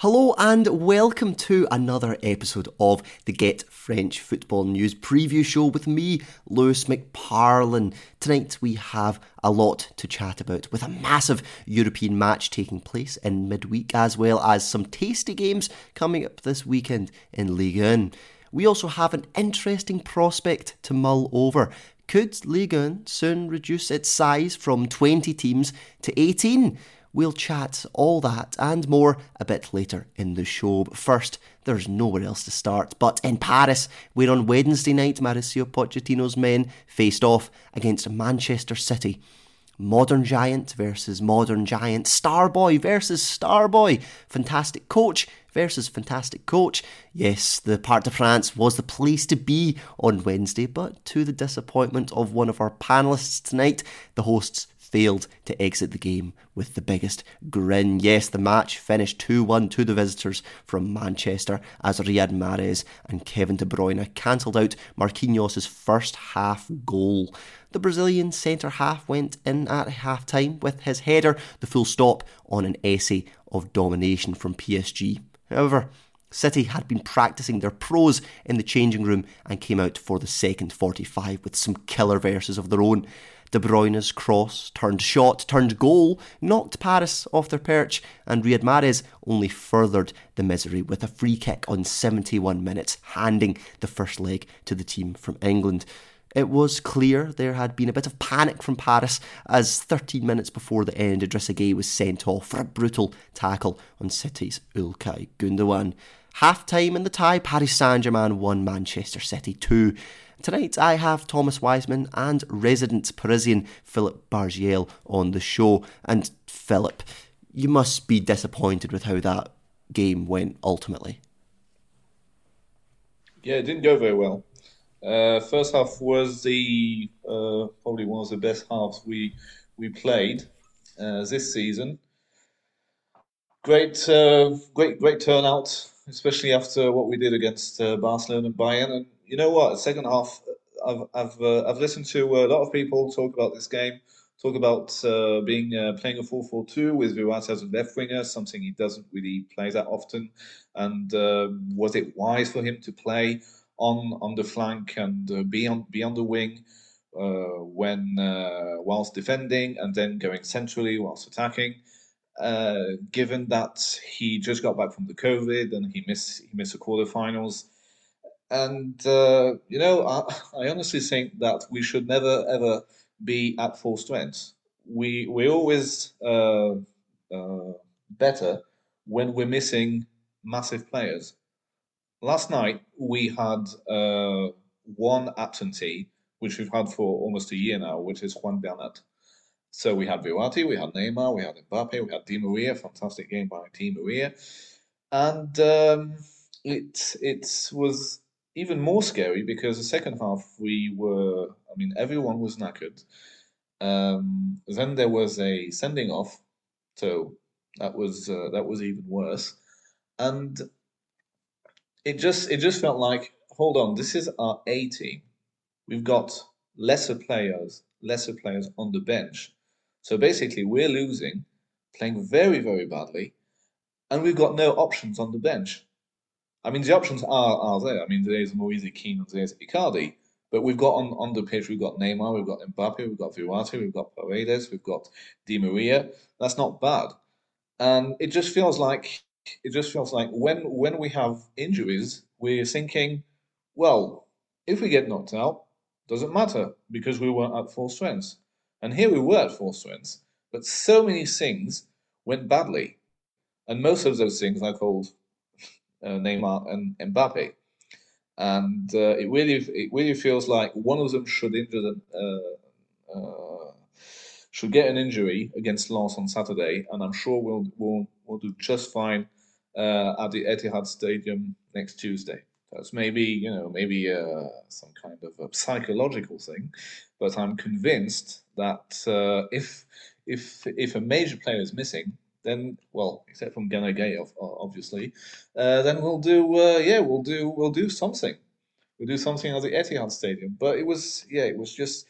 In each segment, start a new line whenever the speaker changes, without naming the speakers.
Hello and welcome to another episode of the Get French Football News preview show with me, Lewis McParlin. Tonight we have a lot to chat about with a massive European match taking place in midweek as well as some tasty games coming up this weekend in Ligue 1. We also have an interesting prospect to mull over. Could Ligue 1 soon reduce its size from 20 teams to 18? We'll chat all that and more a bit later in the show. But first, there's nowhere else to start but in Paris, where on Wednesday night Mauricio Pochettino's men faced off against Manchester City. Modern giant versus modern giant, star boy versus star boy, fantastic coach versus fantastic coach. Yes, the Parc des Princes was the place to be on Wednesday, but to the disappointment of one of our panelists tonight, the hosts failed to exit the game with the biggest grin. Yes, the match finished 2 1 to the visitors from Manchester as Riyad Mahrez and Kevin De Bruyne cancelled out Marquinhos' first half goal. The Brazilian centre half went in at half time with his header, the full stop on an essay of domination from PSG. However, City had been practicing their prose in the changing room and came out for the second 45 with some killer verses of their own. De Bruyne's cross turned shot, turned goal, knocked Paris off their perch, and Riyad Mahrez only furthered the misery with a free kick on 71 minutes, handing the first leg to the team from England. It was clear there had been a bit of panic from Paris as 13 minutes before the end, Idrissa Gueye was sent off for a brutal tackle on City's Ilkay Gundogan. Half time in the tie, Paris Saint Germain won Manchester City 2. Tonight I have Thomas Wiseman and resident Parisian Philip Bargiel on the show. And Philip, you must be disappointed with how that game went ultimately.
Yeah, it didn't go very well. Uh, first half was the uh, probably one of the best halves we we played uh, this season. Great, uh, great, great turnout, especially after what we did against uh, Barcelona and Bayern. And you know what? Second half, I've I've uh, I've listened to a lot of people talk about this game, talk about uh, being uh, playing a 4-4-2 with Verratti as a left winger, something he doesn't really play that often. And um, was it wise for him to play on on the flank and uh, be on be on the wing? Uh, when whilst defending and then going centrally whilst attacking, given that he just got back from the COVID and he missed he missed the quarterfinals, and uh, you know, I, I, honestly think that we should never ever be at full strength. We we always uh, uh, better when we're missing massive players. Last night we had uh, one absentee, which we've had for almost a year now, which is Juan Bernat. So we had Verratti, we had Neymar, we had Mbappe, we had Di Maria. Fantastic game by Di Maria, and um, it it was even more scary because the second half we were, I mean, everyone was knackered. Um, then there was a sending off, so that was uh, that was even worse, and it just it just felt like, hold on, this is our A team. We've got lesser players, lesser players on the bench, so basically we're losing, playing very very badly, and we've got no options on the bench. I mean, the options are are there. I mean, there's Moise Kean and there's Icardi. But we've got on, on the pitch, we've got Neymar, we've got Mbappe, we've got Verratti, we've got Paredes, we've got Di Maria. That's not bad. And it just feels like it just feels like when when we have injuries, we're thinking, well, if we get knocked out, doesn't matter because we weren't at full strength. And here we were at full strength, but so many things went badly. And most of those things I called uh, Neymar and Mbappe. And uh, it really it really feels like one of them should injure uh, uh, should get an injury against Lens on Saturday, and I'm sure we'll we'll, we'll do just fine uh, at the Etihad Stadium next Tuesday. That's maybe you know maybe uh, some kind of a psychological thing, but I'm convinced that uh, if if if a major player is missing, then well, except from Gana Gueye, obviously, uh, then we'll do uh, yeah, we'll do we'll do something. We'll do something at the Etihad Stadium. But it was yeah, it was just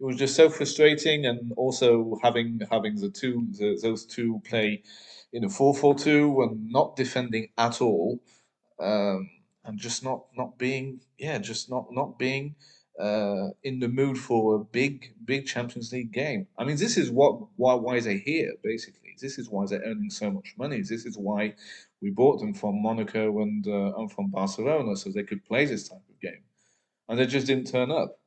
it was just so frustrating, and also having having the two the, those two play in a 4-4-2 and not defending at all, um, and just not not being yeah, just not not being uh, in the mood for a big big Champions League game. I mean, this is what why why they're here basically. This is why they're earning so much money. This is why we bought them from Monaco and uh, and from Barcelona so they could play this type of game, and they just didn't turn up,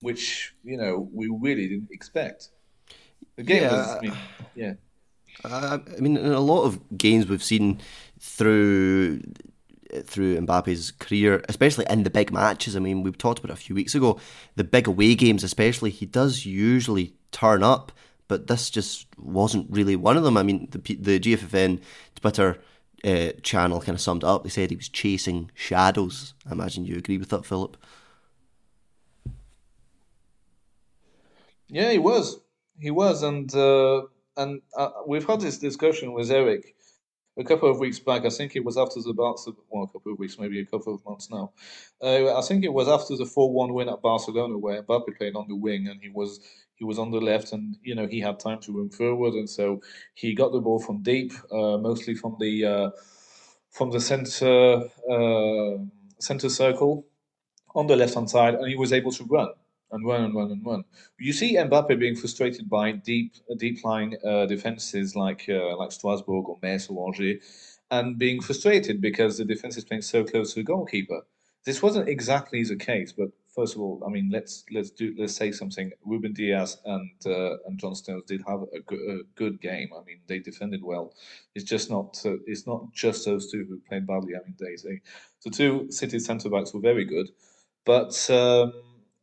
which you know we really didn't expect. The game yeah. was, I mean, yeah.
I mean, in a lot of games we've seen through through Mbappe's career, especially in the big matches. I mean, we talked about a few weeks ago. The big away games, especially, he does usually turn up, but this just wasn't really one of them. I mean, the the GFFN Twitter uh, channel kind of summed up. They said he was chasing shadows. I imagine you agree with that, Philip.
Yeah, he was. He was, and uh, and uh, we've had this discussion with Eric a couple of weeks back. I think it was after the Barcelona, well, a couple of weeks, maybe a couple of months now. Uh, I think it was after the four-one win at Barcelona, where Mbappe played on the wing and he was he was on the left, and you know he had time to run forward, and so he got the ball from deep, uh, mostly from the uh, from the center uh, center circle on the left hand side, and he was able to run and one and one and one. You see Mbappe being frustrated by deep, deep lying uh, defenses like uh, like Strasbourg or Metz or Angers, and being frustrated because the defense is playing so close to the goalkeeper. This wasn't exactly the case, but first of all, I mean, let's let's do let's say something. Ruben Dias and uh, and John Stones did have a good, game. I mean, they defended well. It's just not uh, it's not just those two who played badly. I mean, they, they the two City centre backs were very good, but. Um,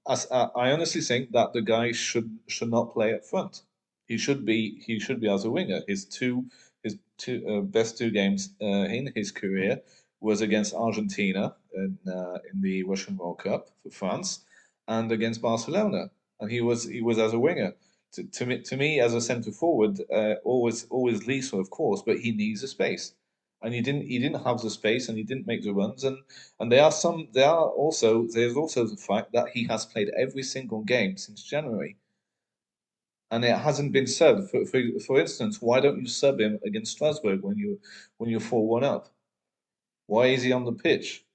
as, uh, I honestly think that the guy should should not play up front. He should be he should be as a winger. His two his two uh, best two games uh, in his career was against Argentina in uh, in the Russian World Cup for France and against Barcelona, and he was he was as a winger. To, to me, to me as a centre forward, uh, always always Lisa, of course, but he needs a space and he didn't he didn't have the space and he didn't make the runs. And and there are some there are also there's also the fact that he has played every single game since January. And it hasn't been subbed for, for, for instance why don't you sub him against Strasbourg when you when you're 4-1 up? Why is he on the pitch?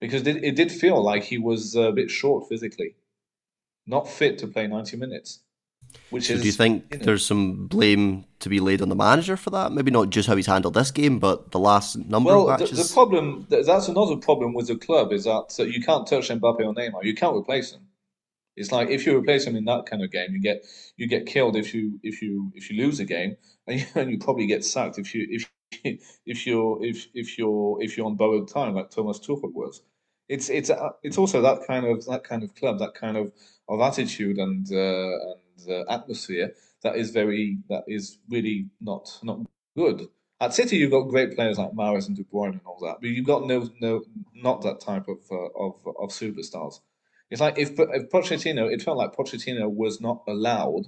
Because it, it did feel like he was a bit short physically not fit to play 90 minutes which
so
is,
do you think
you know,
there's some blame to be laid on the manager for that? Maybe not just how he's handled this game, but the last number
well,
of matches.
The, the problem that's another problem with the club is that you can't touch Mbappe or Neymar. You can't replace them. It's like if you replace them in that kind of game, you get you get killed if you if you if you lose a game, and you, and you probably get sacked if you if if you're if if you're if you're on borrowed time like Thomas Tuchel was. It's it's uh, it's also that kind of that kind of club, that kind of of attitude and uh, and uh, atmosphere that is very that is really not not good. At City, you've got great players like Mahrez and De Bruyne and all that, but you've got no no not that type of uh, of of superstars. It's like if if Pochettino, it felt like Pochettino was not allowed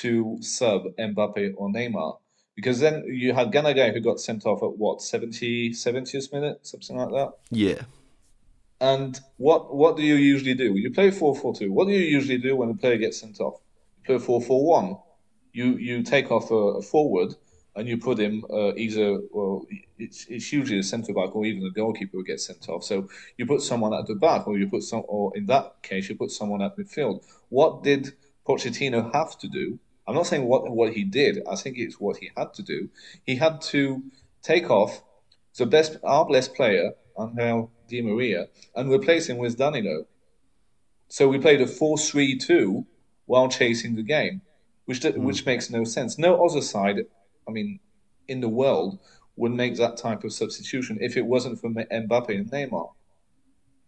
to sub Mbappe or Neymar because then you had Gana Gueye who got sent off at what 70 70th minute something like that.
Yeah.
And what what do you usually do? You play 4-4-2. What do you usually do when a player gets sent off? You play 4-4-1 you you take off a, a forward and you put him uh, either well it's, it's usually a centre back or even the goalkeeper who gets sent off. So you put someone at the back or you put some or in that case you put someone at midfield. What did Pochettino have to do? I'm not saying what what he did. I think it's what he had to do. He had to take off the best our best player Angel Di Maria and replace him with Danilo. So we played a 4-3-2 while chasing the game which mm. which makes no sense. No other side, I mean, in the world would make that type of substitution if it wasn't for Mbappe and Neymar,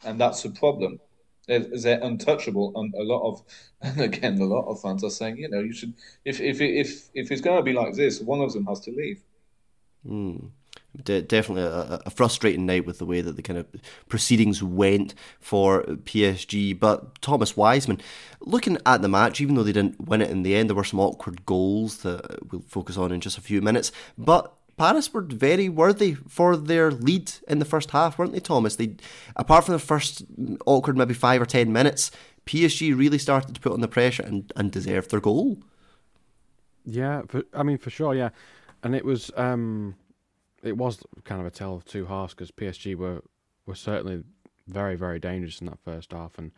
and that's the problem. They're, they're, untouchable, and a lot of, and again, a lot of fans are saying, you know, you should, if if if if it's going to be like this, one of them has to leave.
Mm. De- definitely a, a, frustrating night with the way that the kind of proceedings went for PSG. But Thomas Wiseman, looking at the match, even though they didn't win it in the end, there were some awkward goals that we'll focus on in just a few minutes. But Paris were very worthy for their lead in the first half, weren't they, Thomas? They, apart from the first awkward maybe five or ten minutes, PSG really started to put on the pressure and, and deserved their goal.
Yeah, for, I mean for sure. Yeah, and it was um, it was kind of a tale of two halves because PSG were were certainly very very dangerous in that first half, and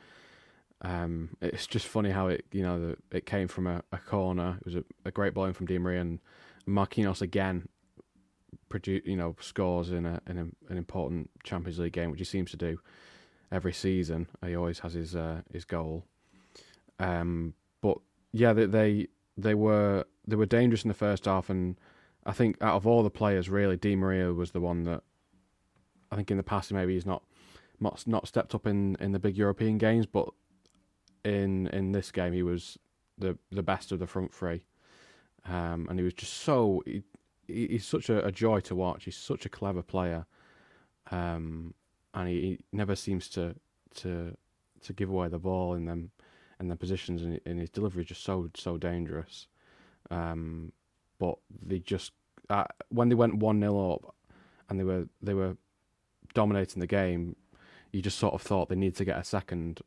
um, it's just funny how it you know the, it came from a, a corner. It was a, a great ball in from Di Maria and Marquinhos again. Produce, you know, scores in a, in a, an important Champions League game, which he seems to do every season. He always has his uh, his goal. Um, but yeah, they, they they were they were dangerous in the first half, and I think out of all the players, really, Di Maria was the one that I think in the past maybe he's not not, not stepped up in, in the big European games, but in in this game he was the the best of the front three, um, and he was just so he, he's such a, a, joy to watch. He's such a clever player, um, and he, he, never seems to to to give away the ball in them and the positions, and, and his delivery is just so so dangerous. Um, but they just uh, when they went one 0 up and they were they were dominating the game, you just sort of thought they need to get a second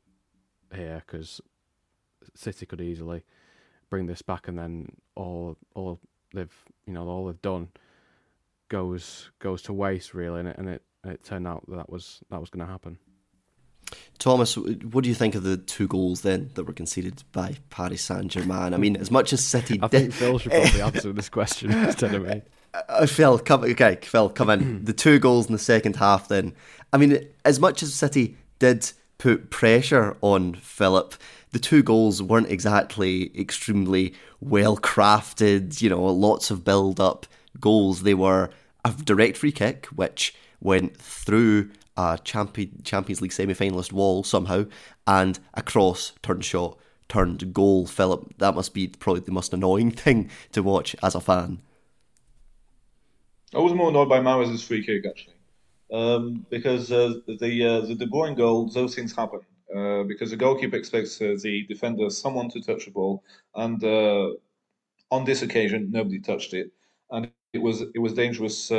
here because City could easily bring this back, and then all all they've you know all they've done goes goes to waste really, and it and it, it turned out that, that was that was going to happen.
Thomas, what do you think of the two goals then that were conceded by Paris Saint Germain? I mean, as much as City,
I think Phil should probably answer this question instead of me.
Uh, Phil, come okay, Phil, come in. the two goals in the second half. Then, I mean, as much as City did put pressure on Philip. The two goals weren't exactly extremely well crafted, you know, lots of build up goals. They were a direct free kick, which went through a champion, Champions League semi finalist wall somehow, and a cross turned shot, turned goal. Philip, that must be probably the most annoying thing to watch as a fan.
I was more annoyed by Mahrez' free kick, actually um, because uh, the uh, the De Bruyne goal, those things happen uh, because the goalkeeper expects uh, the defender, someone to touch the ball, and uh, on this occasion, nobody touched it, and it was it was dangerous.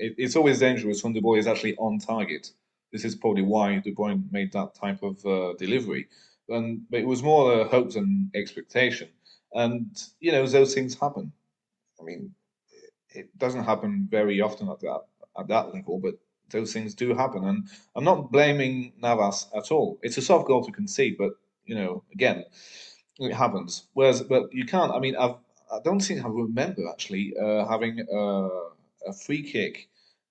Uh, it, it's always dangerous when the is actually on target. This is probably why De Bruyne made that type of delivery, and but it was more a hope than expectation, and you know those things happen. I mean, it doesn't happen very often like that at that level, but those things do happen. And I'm not blaming Navas at all. It's a soft goal to concede, but you know, again, it happens. Whereas, but you can't. I mean, I've I don't think I remember actually uh, having a, a, free kick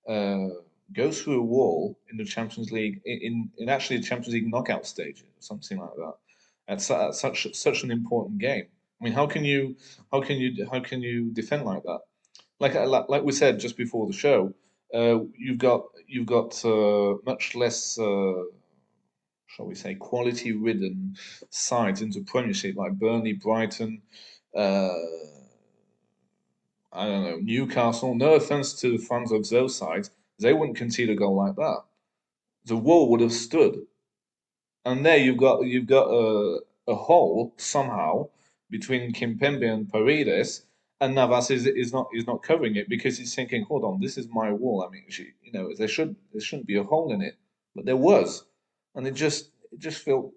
uh, go through a wall in the Champions League in, in actually the Champions League knockout stage, something like that. At, at such such an important game. I mean, how can you how can you how can you defend like that? Like like, like we said just before the show, uh, you've got you've got uh, much less, uh, shall we say, quality-ridden sides into Premiership like Burnley, Brighton. Uh, I don't know Newcastle. No offense to the fans of those sides, they wouldn't concede a goal like that. The wall would have stood, and there you've got you've got a a hole somehow between Kimpembe and Paredes and Navas is is not is not covering it because he's thinking, hold on, this is my wall. I mean, she, you know, there should there shouldn't be a hole in it, but there was, and it just it just felt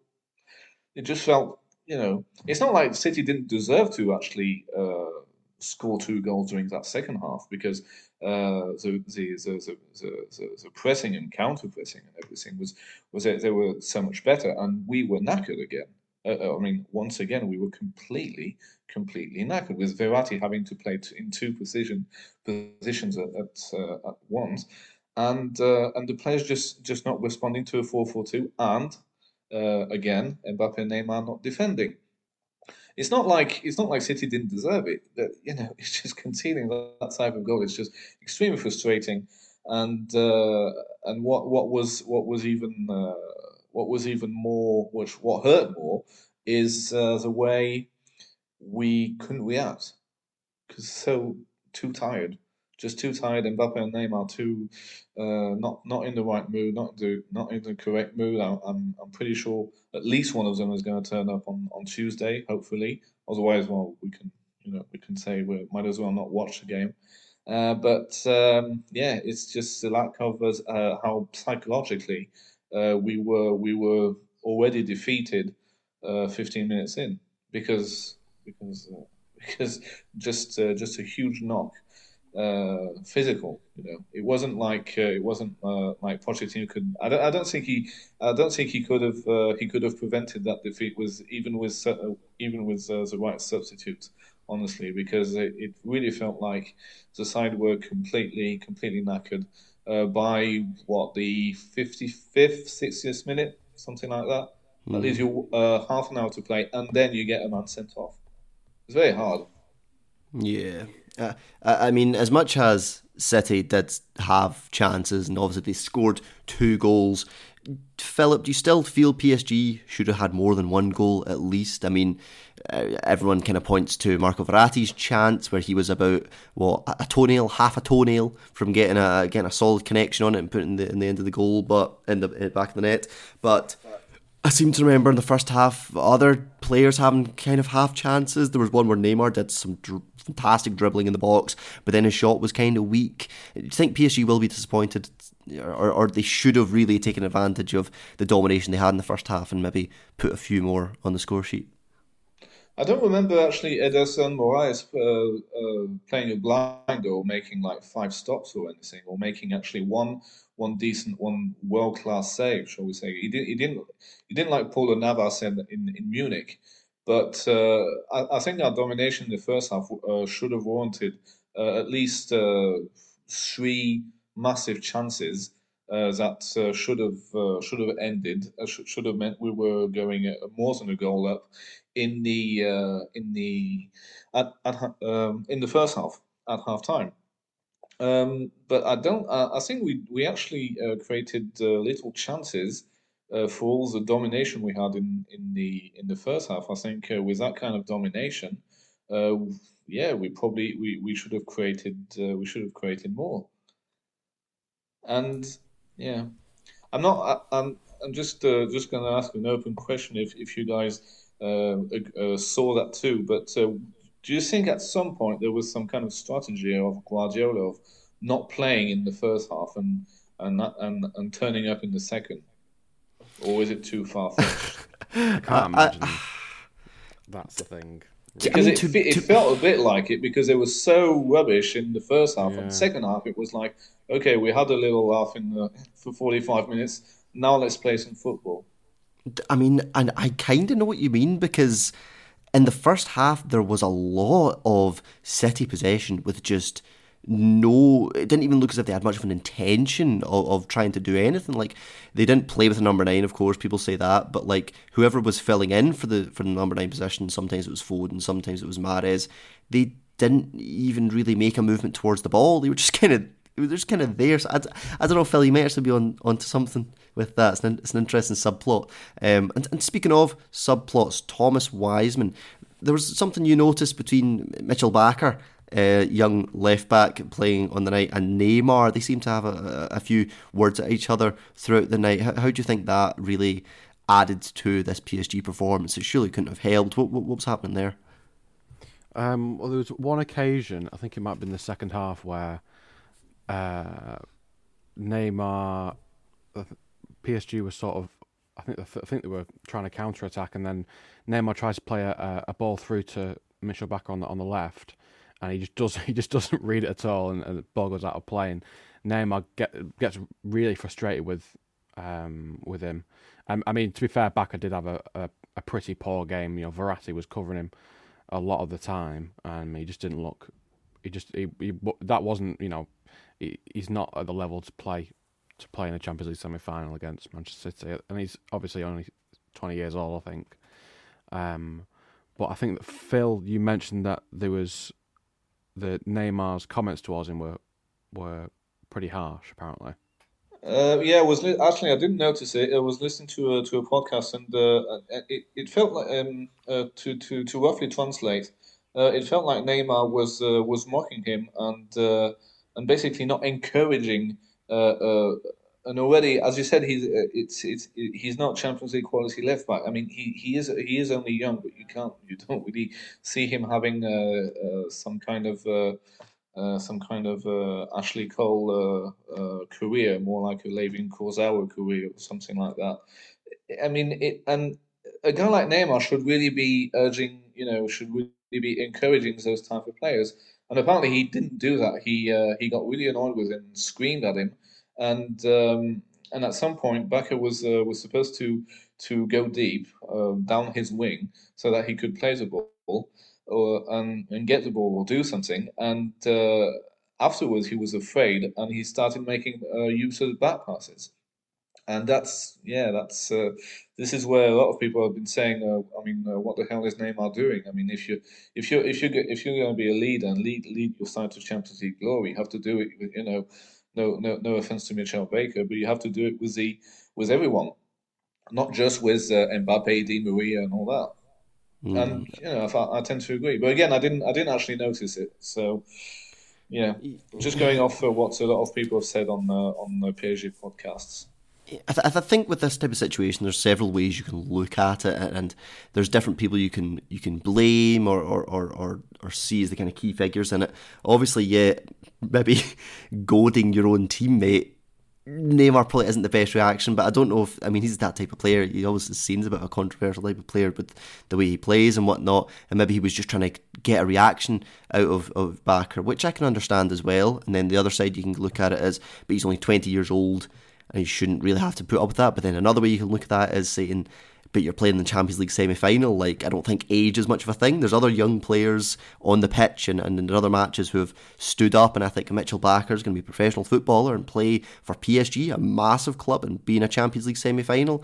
it just felt you know it's not like City didn't deserve to actually uh, score two goals during that second half because uh, the, the, the, the, pressing and counter pressing and everything was was they were so much better and we were knackered again. Uh, I mean, once again, we were completely completely knackered with Verratti having to play in two position positions at at, uh, at once, and uh, and the players just just not responding to a four four two, and uh, again Mbappe and Neymar not defending. It's not like it's not like City didn't deserve it. You know, it's just conceding that type of goal. It's just extremely frustrating, and uh, and what what was what was even uh, what was even more, which what hurt more, is uh, the way we couldn't react because so too tired, just too tired. Mbappe and Neymar too uh, not not in the right mood, not the not in the correct mood. I, I'm I'm pretty sure at least one of them is going to turn up on on Tuesday, hopefully. Otherwise, well, we can you know we can say we might as well not watch the game. Uh, but um, yeah, it's just the lack of us, uh, how psychologically uh, we were we were already defeated uh, 15 minutes in because because uh, because just just a huge knock uh, physical. You know, it wasn't like uh, it wasn't uh, like Pochettino could. I don't, I don't think he. I don't think he could have. Uh, he could have prevented that defeat. Was even with uh, even with uh, the right substitutes. Honestly, because it, it, really felt like the side were completely completely knackered by what the fifty fifth, sixtieth minute, something like that. Mm. That leaves you half an hour to play, and then you get a man sent off. It's very hard.
Yeah, uh, I mean, as much as City did have chances, and obviously they scored two goals. Philip, do you still feel PSG should have had more than one goal at least? I mean, uh, everyone kind of points to Marco Verratti's chance where he was about what a toenail, half a toenail from getting a getting a solid connection on it and putting the in the end of the goal, but in the, in the back of the net. But I seem to remember in the first half other players having kind of half chances. There was one where Neymar did some dr- fantastic dribbling in the box, but then his shot was kind of weak. You think PSG will be disappointed, or, or they should have really taken advantage of the domination they had in the first half and maybe put a few more on the score sheet?
I don't remember actually Ederson Moraes uh, uh, playing a blind or making like five stops or anything, or making actually one one decent, one world class save, shall we say? He didn't he didn't he didn't like Paulo Navas in in, in Munich, but uh, I, I, think our domination in the first half uh, should have warranted uh, at least uh, three massive chances uh, that uh, should have should have ended. Should, should have meant we were going more than a goal up in the in the at, at um, in the first half at half time. Um, but I don't. I think we we actually created little chances. Uh, for all the domination we had in, in the in the first half, I think uh, with that kind of domination, uh, yeah, we probably we, we should have created we should have created more. And yeah, I'm not. I, am I'm just uh, just going to ask an open question if if you guys uh, uh, saw that too. But uh, do you think at some point there was some kind of strategy of Guardiola of not playing in the first half and and and and turning up in the second, or is it too far fetched?
I can't imagine. Ah. That's the thing.
Because it, it felt a bit like it because it was so rubbish in the first half, yeah. and the second half it was like okay, we had a little laugh in the, for 45 minutes. Now let's play some football.
I mean, and I kind of know what you mean because in the first half there was a lot of City possession with just no. It didn't even look as if they had much of an intention of, of trying to do anything. Like they didn't play with the number nine, of course. People say that, but like whoever was filling in for the for the number nine position, sometimes it was Foden, sometimes it was Mahrez. They didn't even really make a movement towards the ball. They were just kind of they're just kind of there. So I, I don't know, Phil, you might actually be on onto something with that. It's an, it's an interesting subplot. Um, and, and speaking of subplots, Thomas Wiseman, there was something you noticed between Mitchel Bakker, uh, young left back playing on the night, and Neymar. They seem to have a, a few words at each other throughout the night. How, how do you think that really added to this PSG performance? It surely couldn't have helped. What, what, what was happening there?
Um, well, there was one occasion, I think it might have been the second half, where uh, Neymar, PSG was sort of, I think I think they were trying to counter attack, and then Neymar tries to play a, a ball through to Mitchel Bakker on the on the left, and he just does he just doesn't read it at all, and, and the out of play, and Neymar get, gets really frustrated with um, with him. Um, I mean, to be fair, Bakker did have a, a, a pretty poor game. You know, Verratti was covering him a lot of the time, and he just didn't look. He just he, he that wasn't you know he, he's not at the level to play to play in a Champions League semi final against Manchester City, and he's obviously only twenty years old, I think. Um, but I think that Phil, you mentioned that there was the Neymar's comments towards him were were pretty harsh, apparently.
Uh, yeah, I was li- actually I didn't notice it. I was listening to a, to a podcast, and uh, it, it felt like um, uh, to to to roughly translate, uh, it felt like Neymar was uh, was mocking him and uh, and basically not encouraging. Uh, uh, and already, as you said, he's uh, it's it's he's not Champions League quality left back. I mean, he, he is he is only young, but you can't you don't really see him having uh, uh, some kind of uh, some kind of Ashley Cole career, more like a Layvin Kurzawa career or something like that. I mean, it and a guy like Neymar should really be urging, you know, should really be encouraging those type of players and apparently he didn't do that. He uh, he got really annoyed with him, and screamed at him, and um, and at some point Bakker was uh, was supposed to to go deep um, down his wing so that he could play the ball or and, and get the ball or do something. And uh, afterwards he was afraid and he started making uh, use of back passes and that's yeah, that's uh, this is where a lot of people have been saying. Uh, I mean, uh, what the hell is Neymar doing? I mean, if you if you if you if you're going to be a leader and lead lead your side to Champions League glory, you have to do it. You know, no no no offense to Mitchel Bakker, but you have to do it with the with everyone, not just with uh, Mbappe, Di Maria, and all that. Mm. And you know, I, I tend to agree. But again, I didn't I didn't actually notice it. So. Yeah, just going off of what a lot of people have said on the on the PSG podcasts.
I, th- I, think with this type of situation, there's several ways you can look at it, and there's different people you can you can blame or or, or, or, or see as the kind of key figures in it. Obviously, yeah, maybe goading your own teammate. Neymar probably isn't the best reaction, but I don't know if I mean he's that type of player. He always seems a bit of a controversial type of player with the way he plays and whatnot. And maybe he was just trying to get a reaction out of, of Bakker, which I can understand as well. And then the other side you can look at it as, but he's only twenty years old you shouldn't really have to put up with that. But then another way you can look at that is saying, but you're playing in the Champions League semi final. Like, I don't think age is much of a thing. There's other young players on the pitch and, and in other matches who have stood up, and I think Mitchel Bakker is going to be a professional footballer and play for PSG, a massive club, and be in a Champions League semi final.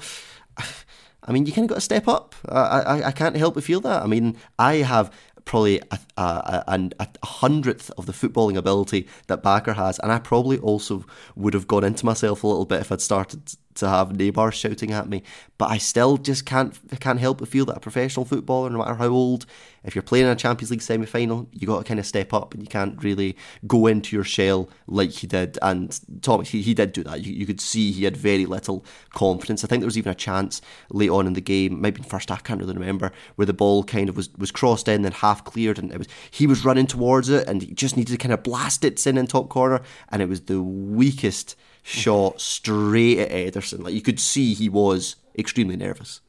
I mean, you kind of got to step up. I, I, I can't help but feel that. I mean, I have probably a, a, a, hundredth of the footballing ability that Bakker has, and I probably also would have gone into myself a little bit if I'd started to have Neymar shouting at me. But I still just can't can't help but feel that a professional footballer, no matter how old, if you're playing in a Champions League semi final, you got to kind of step up, and you can't really go into your shell like he did. And Thomas, he, he did do that. You, you could see he had very little confidence. I think there was even a chance late on in the game, maybe in first half, I can't really remember, where the ball kind of was was crossed in and half cleared, and it was he was running towards it, and he just needed to kind of blast it in in top corner, and it was the weakest shot straight at Ederson. Like you could see he was extremely nervous.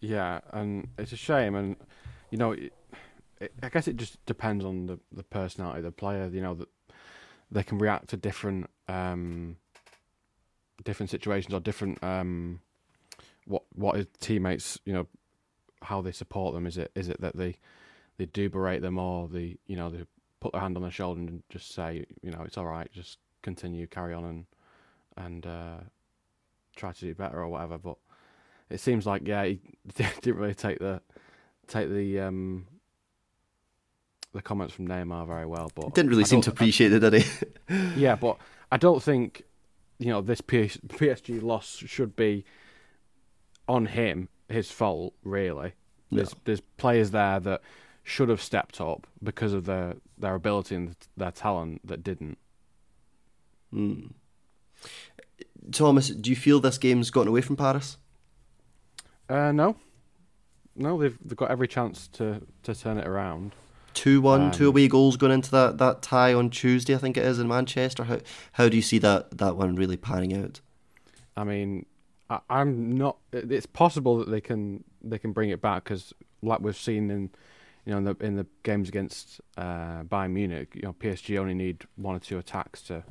Yeah, and it's a shame, and you know, it, it, I guess it just depends on the, the personality of the player. You know that they can react to different um, different situations or different um, what what teammates you know how they support them. Is it is it that they they do berate them or they you know they put their hand on their shoulder and just say you know it's all right, just continue, carry on, and and uh, try to do better or whatever. But it seems like yeah, he didn't really take the take the um, the comments from Neymar very well. But
didn't really seem to appreciate it, did he?
yeah, but I don't think you know this PSG loss should be on him, his fault. Really, there's no. there's players there that should have stepped up because of their their ability and their talent that didn't.
Mm. Thomas, do you feel this game's gotten away from Paris?
Uh, no, no. They've they've got every chance to, to turn it around.
Two one, um, two away goals going into that, that tie on Tuesday, I think it is in Manchester. How how do you see that, that one really panning out?
I mean, I, am not. It's possible that they can they can bring it back because, like we've seen in you know in the in the games against uh, Bayern Munich, you know PSG only need one or two attacks to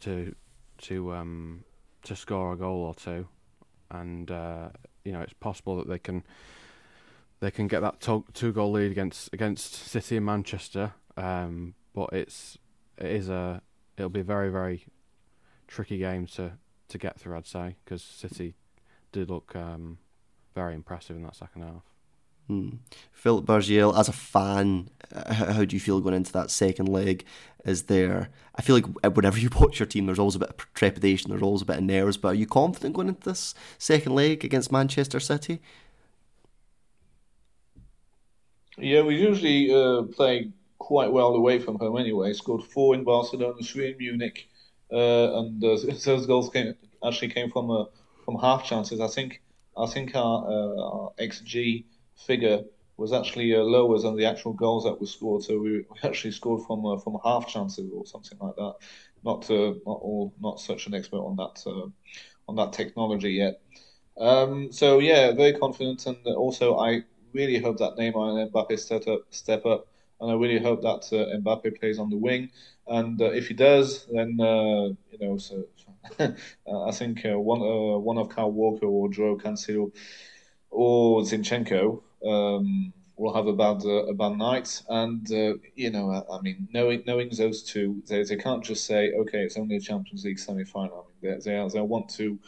to to um, to score a goal or two, and uh, you know it's possible that they can they can get that to- two goal lead against against City and Manchester. Um, but it's it is a it'll be a very very tricky game to to get through. I'd say because City did look um, very impressive in that second half.
Hmm. Philip Bargiel, as a fan, how do you feel going into that second leg? Is there? I feel like whenever you watch your team, there's always a bit of trepidation, there's always a bit of nerves. But are you confident going into this second leg against Manchester City?
Yeah, we usually uh, play quite well away from home anyway. Scored four in Barcelona, three in Munich, uh, and uh, those goals came actually came from uh, from half chances. I think I think our, uh, our xG figure was actually uh, lower than the actual goals that were scored. So we, we actually scored from uh, from half chances or something like that. Not uh, not all not such an expert on that uh, on that technology yet. Um, so yeah, very confident, and also I really hope that Neymar and Mbappe step up. Step up. and I really hope that uh, Mbappe plays on the wing. And uh, if he does, then uh, you know, so I think one one of Kyle Walker or Joao Cancelo or Zinchenko. Um, will have a bad uh, a bad night. And uh, you know, I, I, mean, knowing knowing those two, they, they can't just say, okay, it's only a Champions League semi final. I mean, they, they they want to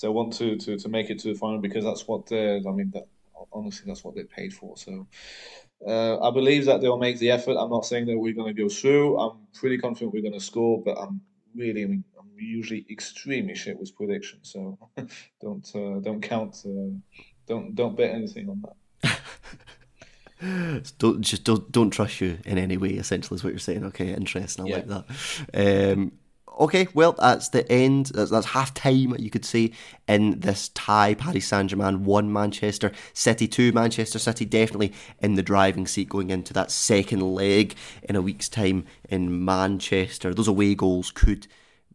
they want to, to to make it to the final because that's what they're. I mean, that, honestly, that's what they paid for. So. Uh, I believe that they'll make the effort. I'm not saying that we're going to go through. I'm pretty confident we're going to score, but I'm really, I mean, I'm usually extremely shit with predictions. So don't uh, don't count, uh, don't don't bet anything on that.
don't just don't don't trust you in any way. Essentially, is what you're saying. Okay, interesting. I yeah. like that. Um, okay, well, that's the end. That's, that's half time, you could say, in this tie. Paris Saint Germain won Manchester City 2. Manchester City definitely in the driving seat going into that second leg in a week's time in Manchester. Those away goals could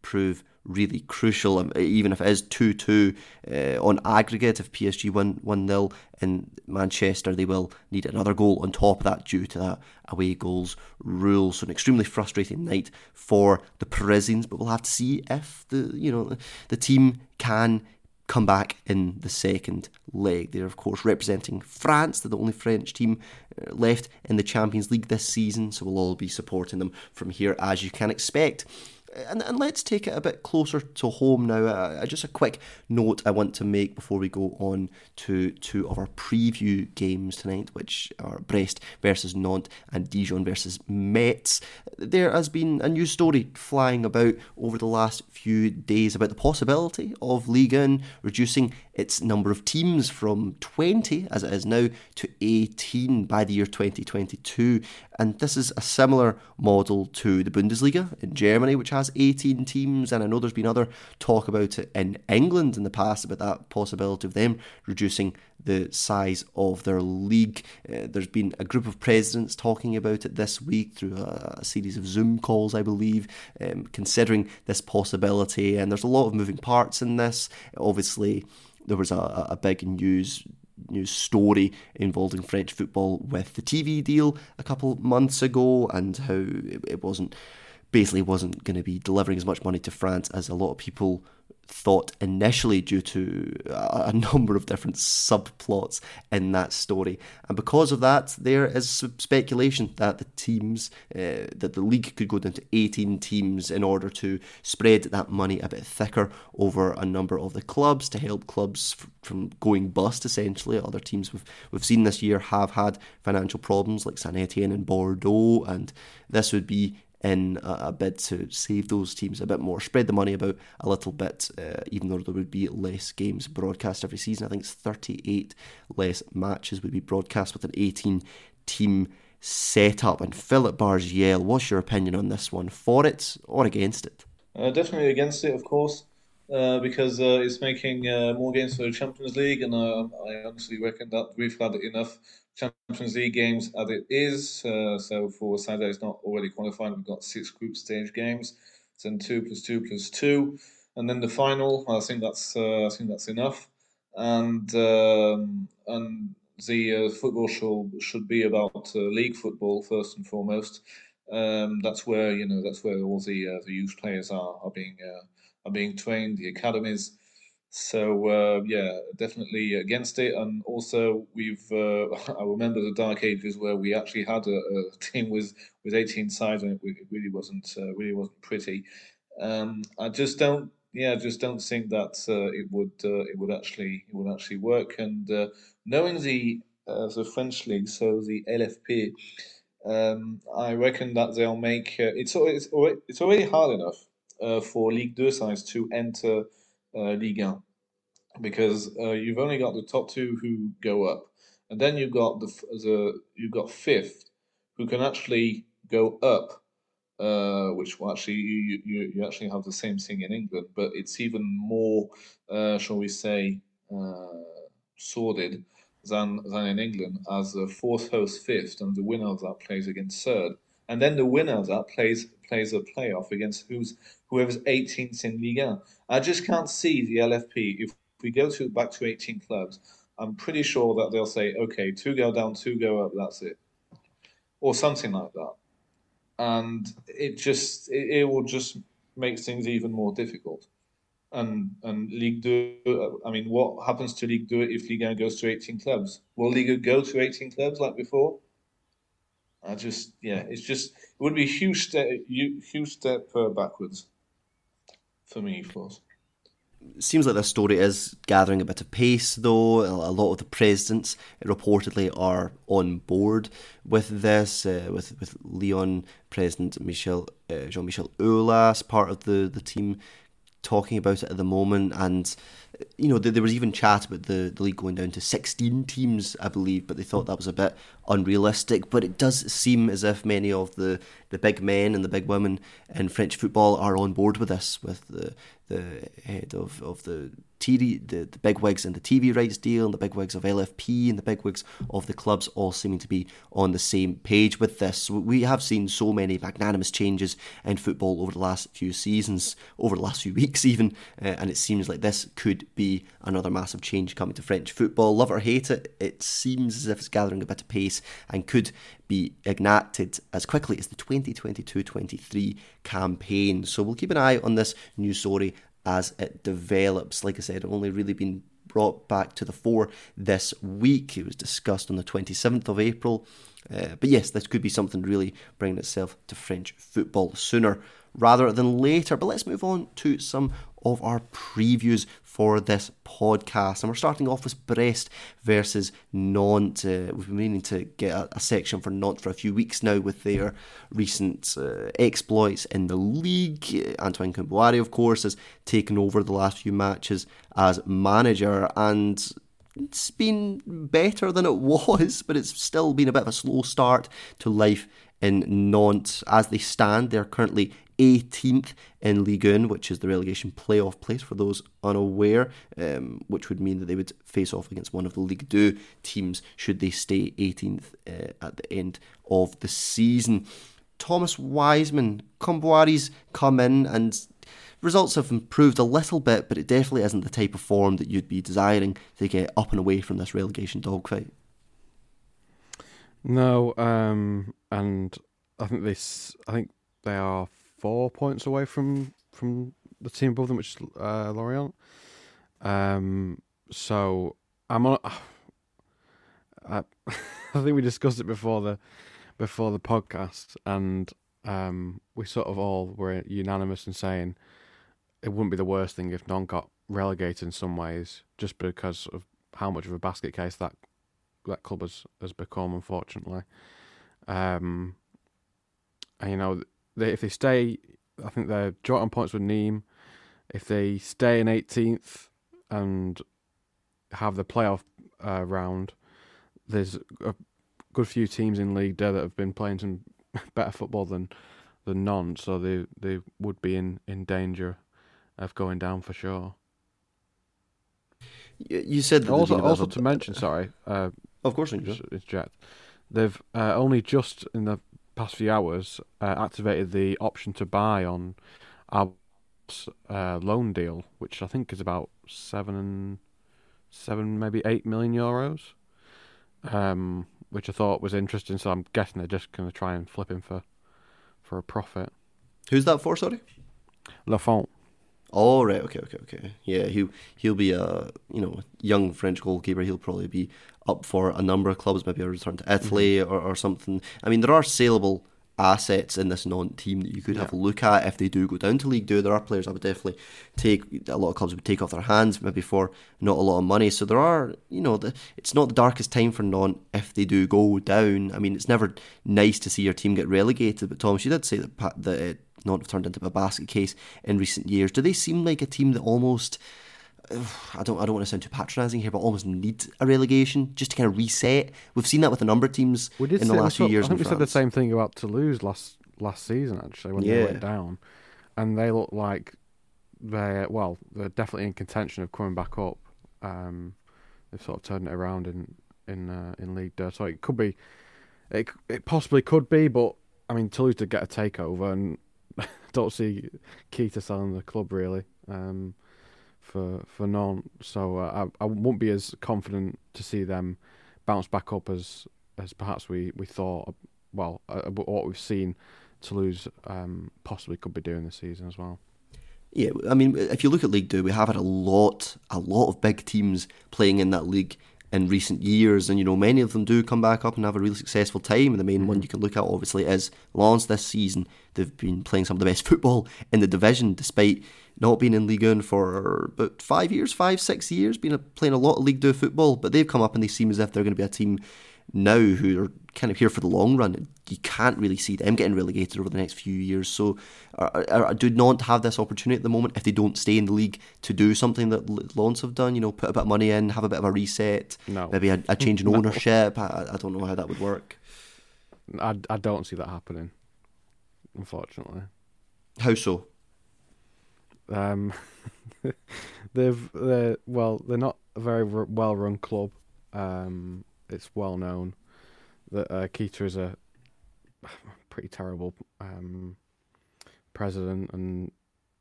prove really crucial, um, even if it is 2 2 uh, on aggregate. If PSG win 1 0 in Manchester, they will need another goal on top of that due to that away goals rule. So, an extremely frustrating night for the Parisians, but we'll have to see if the, you know, the team can come back in the second leg. They're, of course, representing France. They're the only French team uh, left in the Champions League this season, so we'll all be supporting them from here, as you can expect and, and let's take it a bit closer to home now. Uh, just a quick note I want to make before we go on to two of our preview games tonight, which are Brest versus Nantes and Dijon versus Metz. There has been a news story flying about over the last few days about the possibility of Ligue 1 reducing its number of teams from 20, as it is now, to 18 by the year 2022. And this is a similar model to the Bundesliga in Germany, which has 18 teams. And I know there's been other talk about it in England in the past about that possibility of them reducing the size of their league. Uh, there's been a group of presidents talking about it this week through a, a series of Zoom calls, I believe, um, considering this possibility. And there's a lot of moving parts in this. Obviously, there was a, a big news news story involving French football with the TV deal a couple months ago and how it, it wasn't basically wasn't going to be delivering as much money to France as a lot of people thought initially due to a number of different subplots in that story. And because of that, there is speculation that the teams, uh, that the league could go down to 18 teams in order to spread that money a bit thicker over a number of the clubs to help clubs from going bust, essentially. Other teams we've, we've seen this year have had financial problems like Saint Etienne and Bordeaux, and this would be in a, a, bid to save those teams a bit more, spread the money about a little bit, uh, even though there would be less games broadcast every season. I think it's 38 less matches would be broadcast with an 18 team setup. And Philip Bargiel, what's your opinion on this one? For it or against it?
Uh, definitely against it, of course. Uh, because uh, it's making uh, more games for the Champions League, and uh, I honestly reckon that we've had enough Champions League games as it is. Uh, so for Saturday, it's not already qualified. We've got six group stage games. Then two plus two plus two, and then the final. I think that's uh, I think that's enough. And um, and the uh, football should should be about uh, league football first and foremost. Um, that's where you know that's where all the uh, the youth players are are being uh, are being trained. The academies. So uh, yeah, definitely against it. And also, we've uh, I remember the dark ages where we actually had a, a team with with 18 sides, and it, really wasn't uh, really wasn't pretty. Um, I just don't yeah, I just don't think that uh, it would uh, it would actually it would actually work. And uh, knowing the the French league, so the LFP. Um, I reckon that they'll make it's it's already, it's already hard enough for League 2 sides to enter uh, Ligue 1 because uh, you've only got the top two who go up, and then you've got the the you've got fifth who can actually go up, uh, which actually you, you you actually have the same thing in England, but it's even more, uh, shall we say, uh, sordid than than in England, as the fourth hosts fifth, and the winner of that plays against third, and then the winner of that plays plays a playoff against who's whoever's 18th in Liga. I just can't see the LFP if we go to back to 18 clubs. I'm pretty sure that they'll say, okay, two go down, two go up. That's it. or something like that, and it just it, it will just make things even more difficult. And and League Two, I mean, what happens to League Two if Ligue 1 goes to 18 clubs? Will Ligue go to 18 clubs like before? I just yeah, it's just it would be a huge step, huge step uh, backwards for me, of course
seems like this story is gathering a bit of pace, though. A lot of the presidents reportedly are on board with this, uh, with with Lyon President Michel uh, Jean Michel Aulas, part of the, the team, talking about it at the moment. And you know, there was even chat about the, the league going down to 16 teams, I believe, but they thought that was a bit unrealistic. But it does seem as if many of the, the big men and the big women in French football are on board with this, with the, the head of, of the TV, the, the bigwigs and the TV rights deal, and the bigwigs of LFP and the bigwigs of the clubs all seeming to be on the same page with this. We have seen so many magnanimous changes in football over the last few seasons, over the last few weeks even, uh, and it seems like this could be another massive change coming to French football. Love or hate it, it seems as if it's gathering a bit of pace and could be enacted as quickly as the 2022 23 campaign. So we'll keep an eye on this new story as it develops. Like I said, only really been brought back to the fore this week. It was discussed on the 27th of April. Uh, but yes, this could be something really bringing itself to French football sooner rather than later. But let's move on to some of our previews for this podcast. And we're starting off with Brest versus Nantes. Uh, we've been meaning to get a, a, section for Nantes for a few weeks now with their recent uh, exploits in the league. Antoine Kombouaré, of course, has taken over the last few matches as manager and it's been better than it was, but it's still been a bit of a slow start to life in Nantes. As they stand, they're currently 18th in Ligue 1, which is the relegation playoff place for those unaware, um, which would mean that they would face off against one of the Ligue 2 teams should they stay 18th uh, at the end of the season. Thomas Wiseman, Kombouaré's come in and results have improved a little bit, but it definitely isn't the type of form that you'd be desiring to get up and away from this relegation dogfight.
No, um, and I think this. I think they are four points away from from the team above them, which is uh, Lorient. Um, so I'm on. I, I think we discussed it before the before the podcast, and um, we sort of all were unanimous in saying it wouldn't be the worst thing if Nantes got relegated in some ways, just because of how much of a basket case that that club has has become, unfortunately. Um, and you know, they, if they stay, I think they're joint on points with Nîmes. If they stay in 18th and have the playoff uh, round, there's a good few teams in League there that have been playing some better football than than Nantes, so they they would be in, in danger of going down for sure.
You said
also also to mention, sorry, uh,
of course,
it's Jet. They've uh, only just in the past few hours uh, activated the option to buy on our uh, loan deal, which I think is about seven, seven maybe eight million euros. Um, which I thought was interesting. So I'm guessing they're just going to try and flip him for for a profit.
Who's that for? Sorry,
Lafont.
Oh right, okay, okay, okay. Yeah, he he'll be a you know young French goalkeeper. He'll probably be up for a number of clubs, maybe a return to Italy mm-hmm. or, or something. I mean, there are saleable assets in this Nantes team that you could yeah. have a look at if they do go down to League Two. There are players I would definitely take. A lot of clubs would take off their hands, maybe for not a lot of money. So there are, you know, the, it's not the darkest time for Nantes if they do go down. I mean, it's never nice to see your team get relegated. But Thomas, you did say that that it not have turned into a basket case in recent years. Do they seem like a team that almost I don't I don't want to sound too patronising here, but almost need a relegation just to kind of reset. We've seen that with a number of teams in the last few years.
I think
we
France. said the same thing about Toulouse last last season actually when yeah. they went down, and they look like they well they're definitely in contention of coming back up. Um, they've sort of turned it around in in uh, in League Two, so it could be, it it possibly could be, but I mean Toulouse did get a takeover, and don't see Kita selling the club really. Um, for for Nantes. So uh, I I won't be as confident to see them bounce back up as as perhaps we, we thought well, uh, what we've seen Toulouse um, possibly could be doing this season as well.
Yeah, I mean, if you look at League Two, we have had a lot, a lot of big teams playing in that league in recent years, and you know many of them do come back up and have a really successful time. And the main one mm-hmm. you can look at obviously is Lens this season. They've been playing some of the best football in the division, despite not being in League 1 for about five years, five six years, been playing a lot of League Two football. But they've come up and they seem as if they're going to be a team now who are kind of here for the long run. You can't really see them getting relegated over the next few years. So, I do not have this opportunity at the moment if they don't stay in the league to do something that Lens have done. You know, put a bit of money in, have a bit of a reset,
no.
maybe a, a change in ownership. I, I, don't know how that would work.
I, I don't see that happening, unfortunately.
How so?
Um, they've they're well, they're not a very well run club. Um, it's well known that uh, Kita is a pretty terrible um, president and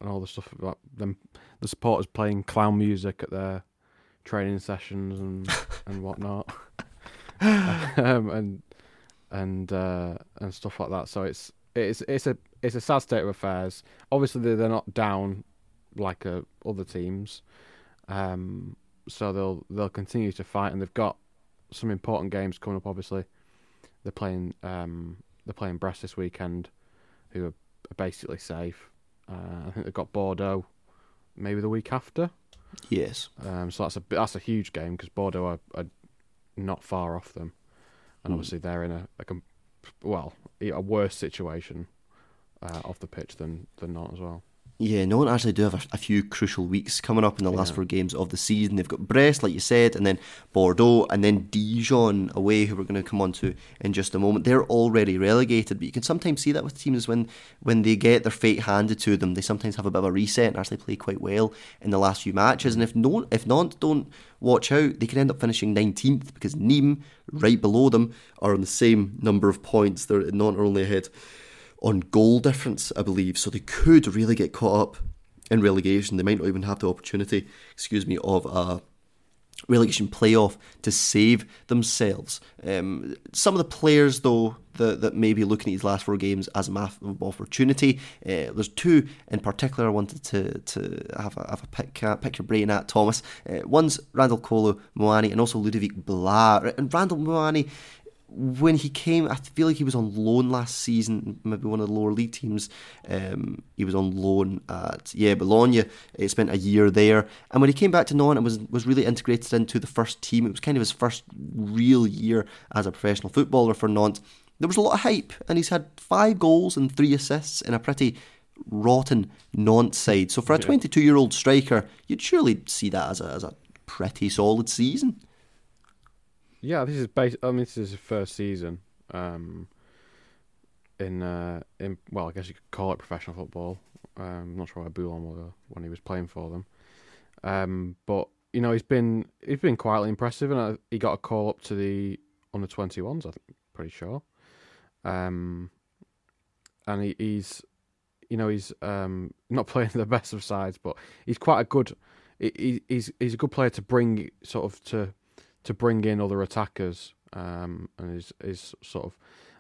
and all the stuff about them. The supporters playing clown music at their training sessions and and whatnot, um, and and uh, and stuff like that. So it's it's it's a it's a sad state of affairs. Obviously, they're, not down like uh, other teams, um, so they'll they'll continue to fight, and they've got some important games coming up. Obviously, they're playing um, they're playing Brest this weekend, who are, basically safe. Uh, I think they've got Bordeaux, maybe the week after.
Yes.
Um, so that's a that's a huge game because Bordeaux are, are, not far off them, and mm. obviously they're in a, a well a worse situation uh, off the pitch than than Nantes as well.
Yeah, Nantes actually do have a, a, few crucial weeks coming up in the last four games of the season. They've got Brest, like you said, and then Bordeaux, and then Dijon away, who we're going to come on to in just a moment. They're already relegated, but you can sometimes see that with teams when, when they get their fate handed to them, they sometimes have a bit of a reset and actually play quite well in the last few matches. And if no, if Nantes don't watch out, they can end up finishing 19th because Nîmes, right below them, are on the same number of points. They're not only ahead on goal difference, I believe. So they could really get caught up in relegation. They might not even have the opportunity, excuse me, of a relegation playoff to save themselves. Um, some of the players, though, that, that may be looking at these last four games as a massive opportunity. Uh, there's two in particular I wanted to to have a, have a pick, uh, pick your brain at, Thomas. Uh, one's Randal Kolo Muani and also Ludovic Blas. And Randal Muani when he came, I feel like he was on loan last season, maybe one of the lower league teams. Um, he was on loan at yeah Boulogne. He spent a year there, and when he came back to Nantes and was was really integrated into the first team, it was kind of his first real year as a professional footballer for Nantes. There was a lot of hype, and he's had five goals and three assists in a pretty rotten Nantes side. So for a 22 year old striker, you'd surely see that as a as a pretty solid season.
Yeah, this is bas- I mean, this is his first season. Um, in uh, in well, I guess you could call it professional football. Um, I'm not sure where Boulogne was when he was playing for them. Um, but you know, he's been he's been quietly impressive, and uh, he got a call up to the under 21s. I'm pretty sure. Um, and he, he's you know he's um, not playing the best of sides, but he's quite a good. He, he's he's a good player to bring sort of to to bring in other attackers, um, and his his sort of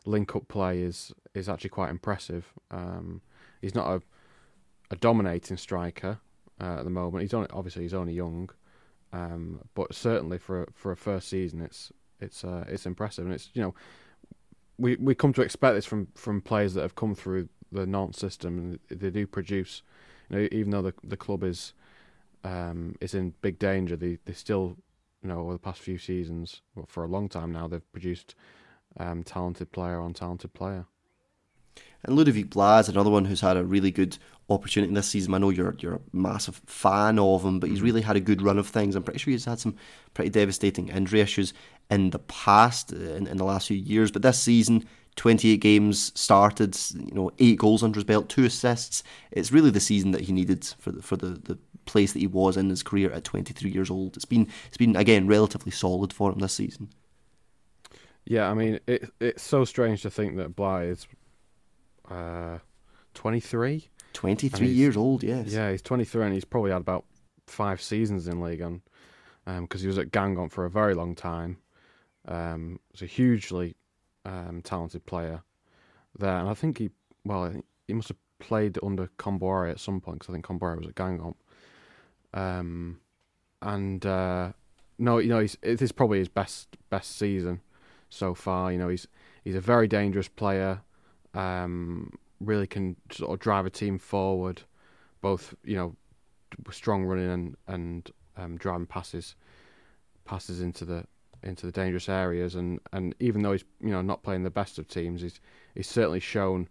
link up play is is actually quite impressive. Um, he's not a a dominating striker uh, at the moment. He's only obviously he's only young, um, but certainly for for a first season, it's it's uh, it's impressive, and it's you know we we come to expect this from from players that have come through the Nantes system, and they do produce. You know, even though the the club is um, is in big danger, they they still you know, over the past few seasons, well, for a long time now, they've produced um, talented player on talented player.
And Ludovic Blas, another one who's had a really good opportunity this season. I know you're you're a massive fan of him, but he's mm-hmm. really had a good run of things. I'm pretty sure he's had some pretty devastating injury issues in the past, uh, in, in the last few years. But this season, 28 games started, you know, eight goals under his belt, two assists. It's really the season that he needed for the, for the, the place that he was in his career at 23 years old. It's been it's been again relatively solid for him this season.
Yeah, I mean it it's so strange to think that Blas is uh, 23.
23 years old, yes.
Yeah, he's 23 and he's probably had about five seasons in League One because um, he was at Guingamp for a very long time. Um, it's a hugely um, talented player there, and I think he well he must have played under Kombouaré at some point because I think Kombouaré was at Guingamp. Um, and uh, no, you know, he's, is probably his best best season so far. You know, he's he's a very dangerous player. Um, really can sort of drive a team forward, both you know, strong running and and um, driving passes passes into the into the dangerous areas. And, and even though he's you know not playing the best of teams, he's he's certainly shown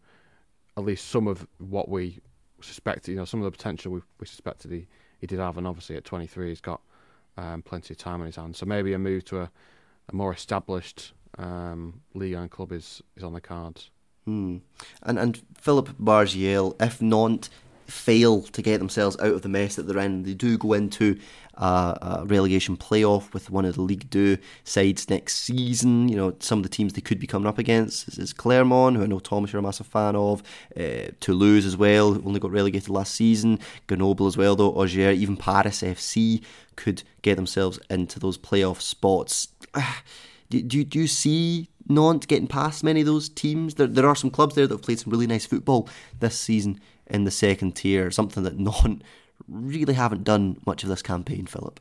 at least some of what we suspected. You know, some of the potential we we suspected he, he did have. And obviously at 23, he's got um, plenty of time on his hands. So maybe a move to a, a more established um, league and club is, is on the cards.
Hmm. And and Philip Bargiel, if Nantes fail to get themselves out of the mess that they're in, they do go into a relegation playoff with one of the League Two sides next season. You know, some of the teams they could be coming up against is, is Clermont, who I know Thomas you're a massive fan of, uh, Toulouse as well, only got relegated last season, Grenoble as well, though, Auxerre, even Paris FC could get themselves into those playoff spots. Do, do, do you see Nantes getting past many of those teams? There, there are some clubs there that have played some really nice football this season in the second tier, something that Nantes really haven't done much of this campaign, Philip.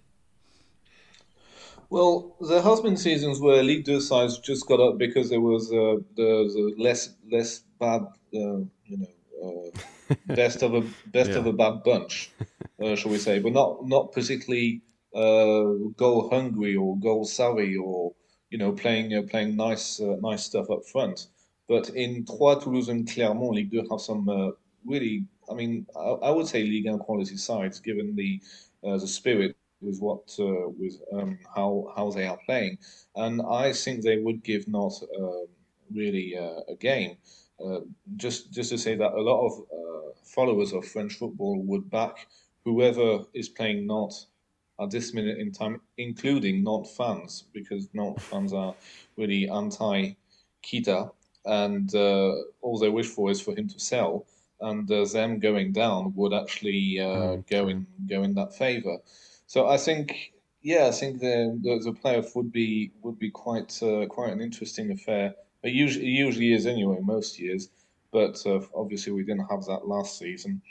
Well, there has been seasons where League Two sides just got up because there was uh, the, less less bad, uh, you know, uh, best of a best yeah. of a bad bunch, uh, shall we say? But not not particularly uh, goal hungry or goal savvy or you know, playing uh, playing nice uh, nice stuff up front. But in Troyes, Toulouse, and Clermont, Ligue 2 have some uh, really, I mean, I, I, would say league and quality sides, given the uh, the spirit with what uh, with um, how how they are playing, and I think they would give Nantes um, really uh, a game. just just to say that a lot of followers of French football would back whoever is playing Nantes at this minute in time, including Nantes fans, because Nantes fans are really anti Kita, and uh, all they wish for is for him to sell, and uh, them going down would actually uh, mm. go in go in that favour. So I think, yeah, I think the the, the playoff would be would be quite uh, quite an interesting affair. It usually it usually is anyway, most years, but uh, obviously we didn't have that last season.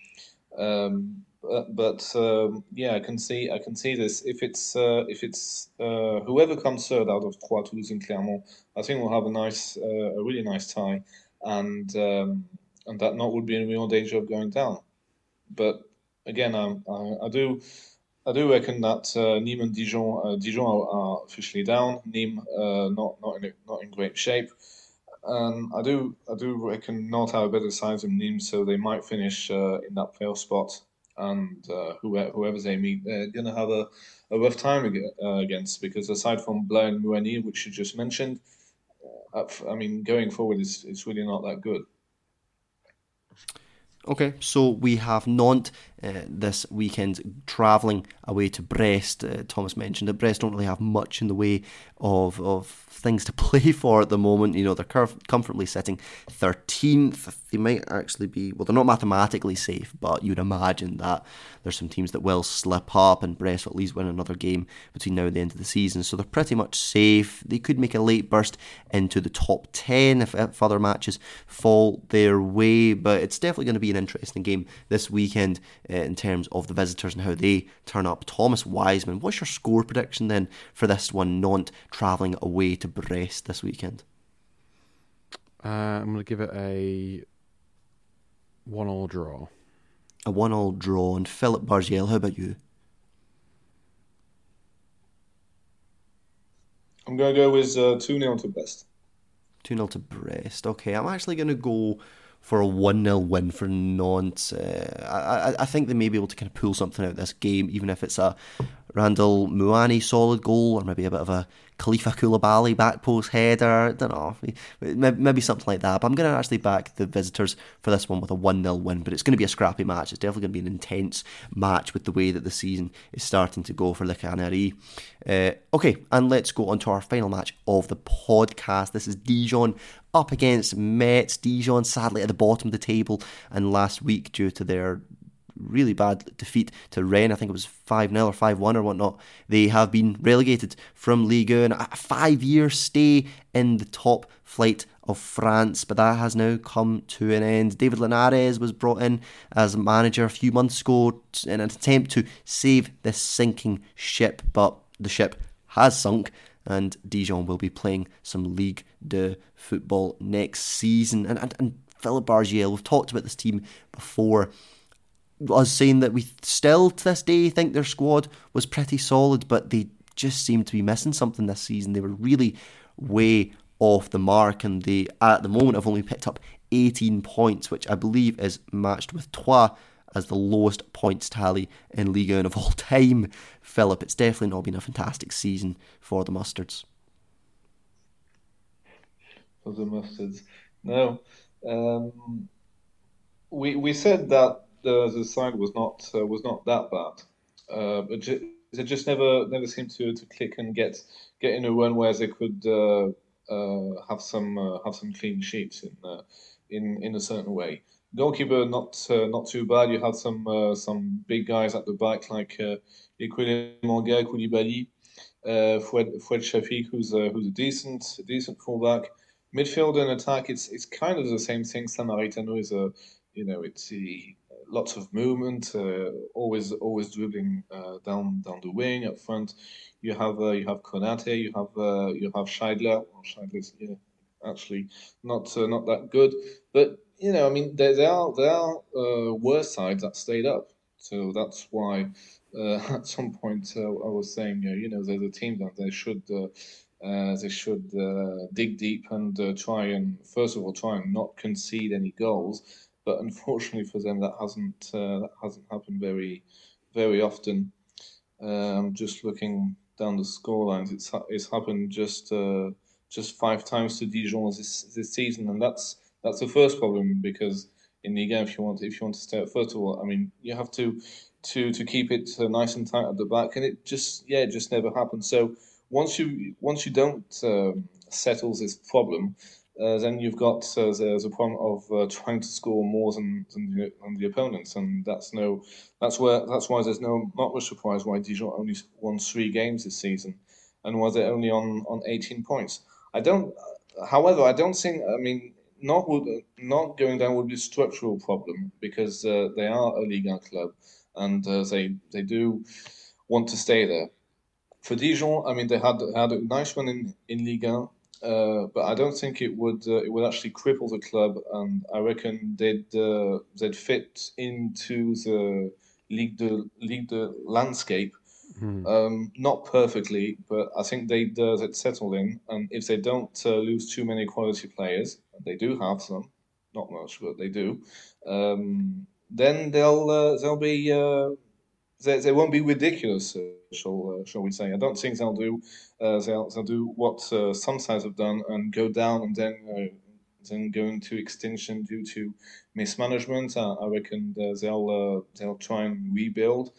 Um, but, but um, yeah, I can see I can see this. If it's uh, if it's uh, whoever comes third out of Troyes, Toulouse, and Clermont, I think we'll have a nice, uh, a really nice tie, and um, and that Nantes would be in real danger of going down. But again, um, I, I do. I do reckon that uh, Nîmes and Dijon, uh, Dijon are, are, officially down. Nîmes uh, not not in not in great shape. Um, I do I do reckon Nantes have a better size than Nîmes, so they might finish uh, in that playoff spot and uh, whoever, whoever they meet, they're going to have a, a rough time uh, against because aside from Blas and Muani, which you just mentioned, uh, I mean, going forward is it's really not that good.
Okay, so we have Nantes uh, this weekend travelling away to Brest. Uh, Thomas mentioned that Brest don't really have much in the way of of things to play for at the moment. You know, they're comfortably sitting 13th. They might actually be, well, they're not mathematically safe, but you'd imagine that there's some teams that will slip up and Brest will at least win another game between now and the end of the season. So they're pretty much safe. They could make a late burst into the top 10 if, if other matches fall their way, but it's definitely going to be an interesting game this weekend uh, in terms of the visitors and how they turn up. Thomas Wiseman, what's your score prediction then for this one? Nantes travelling away to Brest this weekend?
Uh, I'm going to give it a one-all draw.
A one-all draw. And Philip Bargiel, how about you?
I'm going to go with uh, 2 0 to Brest.
2 0 to Brest. Okay, I'm actually going to go for a 1 0 win for Nantes. Uh, I, I think they may be able to kind of pull something out of this game, even if it's a Randal Muani solid goal or maybe a bit of a Kalifa Coulibaly back post header. I don't know, maybe something like that. But I'm going to actually back the visitors for this one with a 1 0 win. But it's going to be a scrappy match. It's definitely going to be an intense match with the way that the season is starting to go for Le Canaries. Uh, okay, and let's go on to our final match of the podcast. This is Dijon up against Metz. Dijon sadly at the bottom of the table, and last week, due to their really bad defeat to Rennes. I think it was 5 0 or 5 1 or whatnot. They have been relegated from Ligue 1. A five year stay in the top flight of France, but that has now come to an end. David Linares was brought in as manager a few months ago in an attempt to save this sinking ship, but the ship has sunk and Dijon will be playing some Ligue de football next season. And, and, and Philip Bargiel, we've talked about this team before. Us saying that we still to this day think their squad was pretty solid, but they just seem to be missing something this season. They were really way off the mark, and they at the moment have only picked up 18 points, which I believe is matched with Troyes as the lowest points tally in Ligue 1 of all time. Philip, it's definitely not been a fantastic season for the Mustards.
For the Mustards, no. Um, we we said that the, the side was not uh, was not that bad, uh, but ju- it just never never seemed to, to click and get get in a run where they could uh, uh have some uh, have some clean sheets in uh, in in a certain way goalkeeper not uh, not too bad. You had some uh, some big guys at the back like uh, Manga, Koulibaly, uh, Fouad, Fouad Chafiq, who's a, who's a decent decent fullback. Midfield and attack, it's it's kind of the same thing. Sammaritano is a you know it's lots of movement, uh, always always dribbling uh, down down the wing up front. You have uh, you have Konate, you have you have Scheidler. Well, Scheidler's yeah, actually not not that good, but you know, I mean, there, there are there are worse sides that stayed up, so that's why uh, at some point uh, I was saying, uh, you know, there's a team that they should they should dig deep and try and first of all try and not concede any goals. But unfortunately for them, that hasn't that hasn't happened very very often. Um, just looking down the scorelines, it's it's happened just just five times to Dijon this this season, and that's that's the first problem because in the game, if you want if you want to stay at first of all, I mean, you have to to to keep it uh, nice and tight at the back, and it just yeah, it just never happens. So once you once you don't um, settle this problem, uh, then you've got uh, a problem of uh, trying to score more than than the, than the, opponents, and that's no that's where that's why there's no not much surprise why Dijon only won three games this season, and why they're only on on 18 points. I don't. However, I don't think. I mean, not would not going down would be a structural problem because uh, they are a Ligue 1 club and uh, they they do want to stay there. For Dijon, I mean, they had had a nice one in in Ligue 1, uh, but I don't think it would uh, it would actually cripple the club, and I reckon they'd uh, they'd fit into the Ligue de Ligue de landscape Hmm. Um, not perfectly, but I think they'd, uh, they'd settle in. And if they don't uh, lose too many quality players, they do have some, not much, but they do, um, then they'll uh, they'll be uh, they, they won't be ridiculous, uh, shall uh, shall we say? I don't think they'll do they'll, they'll do what some sides have done and go down and then then go into extinction due to mismanagement. I, I reckon they'll they'll try and rebuild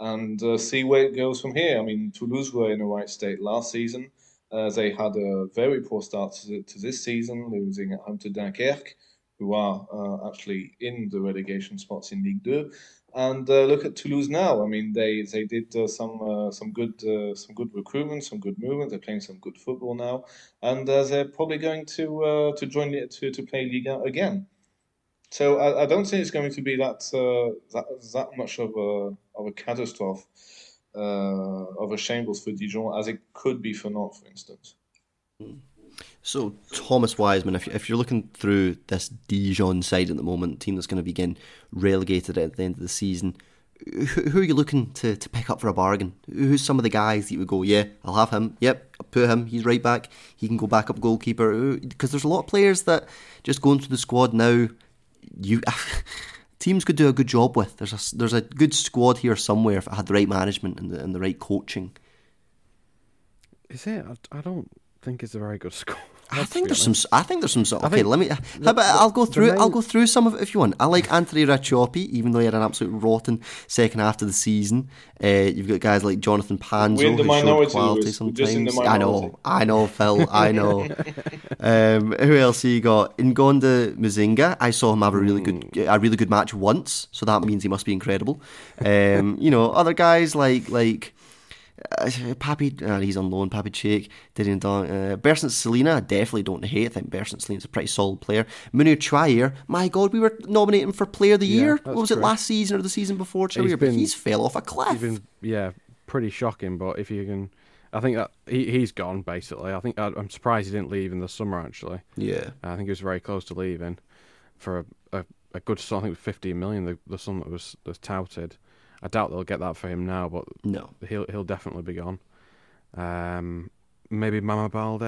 and uh, see where it goes from here. I mean, Toulouse were in a right state last season. Uh, they had a very poor start to, to, this season, losing at home to Dunkerque, who are uh, actually in the relegation spots in Ligue 2. And uh, look at Toulouse now. I mean, they they did uh, some uh, some good some good recruitment, some good movement. They're playing some good football now, and they're probably going to to join to to play Liga again. So I, I, don't think it's going to be that uh, that, that much of a of a catastrophe uh, of a shambles for Dijon as it could be for Nantes, for instance.
So Thomas Wiseman, if, if you're looking through this Dijon side at the moment, team that's going to be getting relegated at the end of the season, who, who, are you looking to, to pick up for a bargain? Who's some of the guys that you would go, yeah, I'll have him. Yep, I'll put him. He's right back. He can go back up goalkeeper. Because there's a lot of players that just going through the squad now you teams could do a good job with. There's a there's a good squad here somewhere if it had the right management and the and the right coaching.
Is it? I, I don't think it's a very good score.
I think there's some. I think there's some. Okay, let me. The, how about I'll go through. Main, I'll go through some of it if you want. I like Anthony Racioppi, even though he had an absolute rotten second half of the season. Uh, you've got guys like Jonathan Panzo who showed quality sometimes. I know, I know, Phil, I know. um, who else you got? Ngonda Muzinga. I saw him have a really good, hmm. a really good match once, so that means he must be incredible. Um, you know, other guys like like uh, Papi, uh, he's on loan. Papi Cheik, Didn't Dong, uh, Bersant Celina, I definitely don't hate. I think Bersant Celina's a pretty solid player. Munir Traore, my God, we were nominating for Player of the
Yeah,
Year. What was it last season or the season before?
He's
but he's fell off a cliff.
Been yeah, pretty shocking. But if you can, I think that he he's gone basically. I think I, I'm surprised he didn't leave in the summer. Actually,
yeah,
I think he was very close to leaving for a, a, a good sum. I think it 15 million. The the sum that was was touted. I doubt they'll get that for him now, but
no,
he'll he'll definitely be gone. Um, maybe Mama Balde.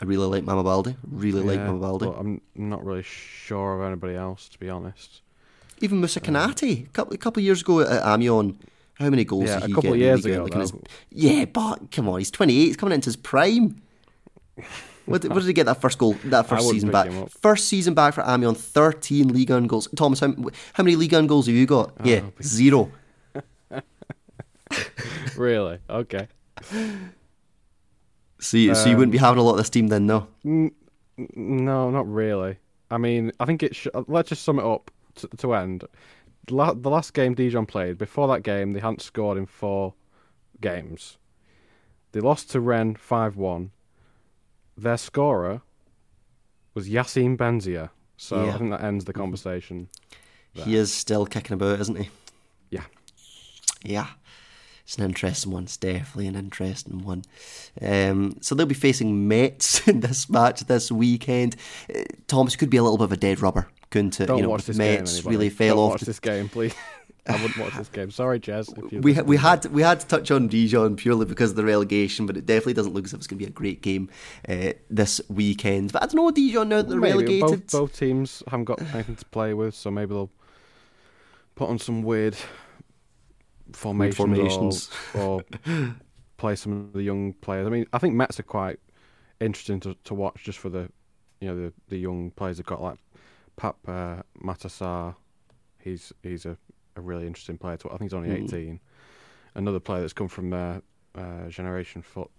I really like Mama Balde. Really like
Yeah,
Mama Balde.
I'm not really sure of anybody else to be honest.
Even Musa Kanate, a couple, a couple of years ago at Amiens, how many goals
Yeah,
did
a couple
get?
of years ago,
Like his- yeah, but come on, he's 28. He's coming into his prime. What did, what did he get that first goal? That first season back. First season back for Amiens, 13 league on goals. Thomas, how, how many league on goals have you got?
Oh,
yeah, zero.
really? Okay.
So you, so you wouldn't
Um,
be having a lot of this team then, no?
N- no, not really. I mean, I think it. Sh- let's just sum it up to, to end. La- the last game Dijon played, before that game, they hadn't scored in four games. They lost to Rennes five one. Their scorer was Yassine Benzia. So
Yeah.
I think that ends the conversation.
He is still kicking about, isn't he?
Yeah.
Yeah. It's an interesting one. It's definitely an interesting one. Um, so they'll be facing Metz in this match this weekend. Uh, Thomas could be a little bit of a dead rubber, couldn't it?
Don't
you know,
watch this
Metz
game.
Really fell
Don't
off.
Watch this game, please. I wouldn't watch this game. Sorry, you
we we had we had to touch on Dijon purely because of the relegation, but it definitely doesn't look as if it's going to be a great game uh, this weekend. But I don't know Dijon now that they're
Maybe
relegated.
Both, both teams haven't got anything to play with, so maybe they'll put on some weird formations,
formations.
Or, or play some of the young players. I mean, I think Metz are quite interesting to, to watch just for the you know the, the young players they've got like Pap uh, Matar Sarr. He's he's a, a really interesting player. To, I think he's only
Mm.
18. Another player that's come from uh, uh, Generation Foot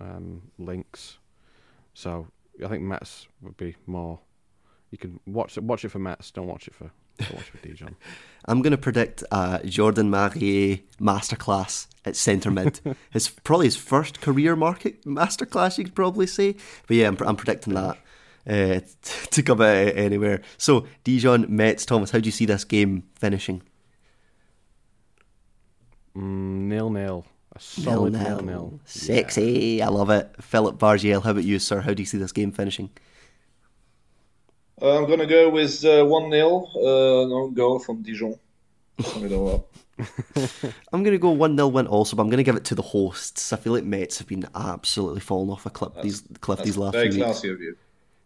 um, links. So I think Metz would be more. You can watch it. Watch it for Metz. Don't watch it for. Watch it for Dijon.
I'm going to predict uh, Jordan Marié masterclass at centre mid. his probably his first career market masterclass, you could probably say. But yeah, I'm, I'm predicting that uh, to come out anywhere. So Dijon Metz, Thomas, how do you see this game finishing?
Mm, nil nil. A solid nil nil.
Sexy, I love it. Philip Bargiel, how about you, sir? How do you see this game finishing?
Uh, I'm going to go with uh, 1 0, uh, no goal from Dijon. Sum it all up.
I'm going to go 1 0 win also, but I'm going to give it to the hosts. I feel like Metz have been absolutely falling off a cliff these, cliff
That's
these last
very
few weeks.
classy of you.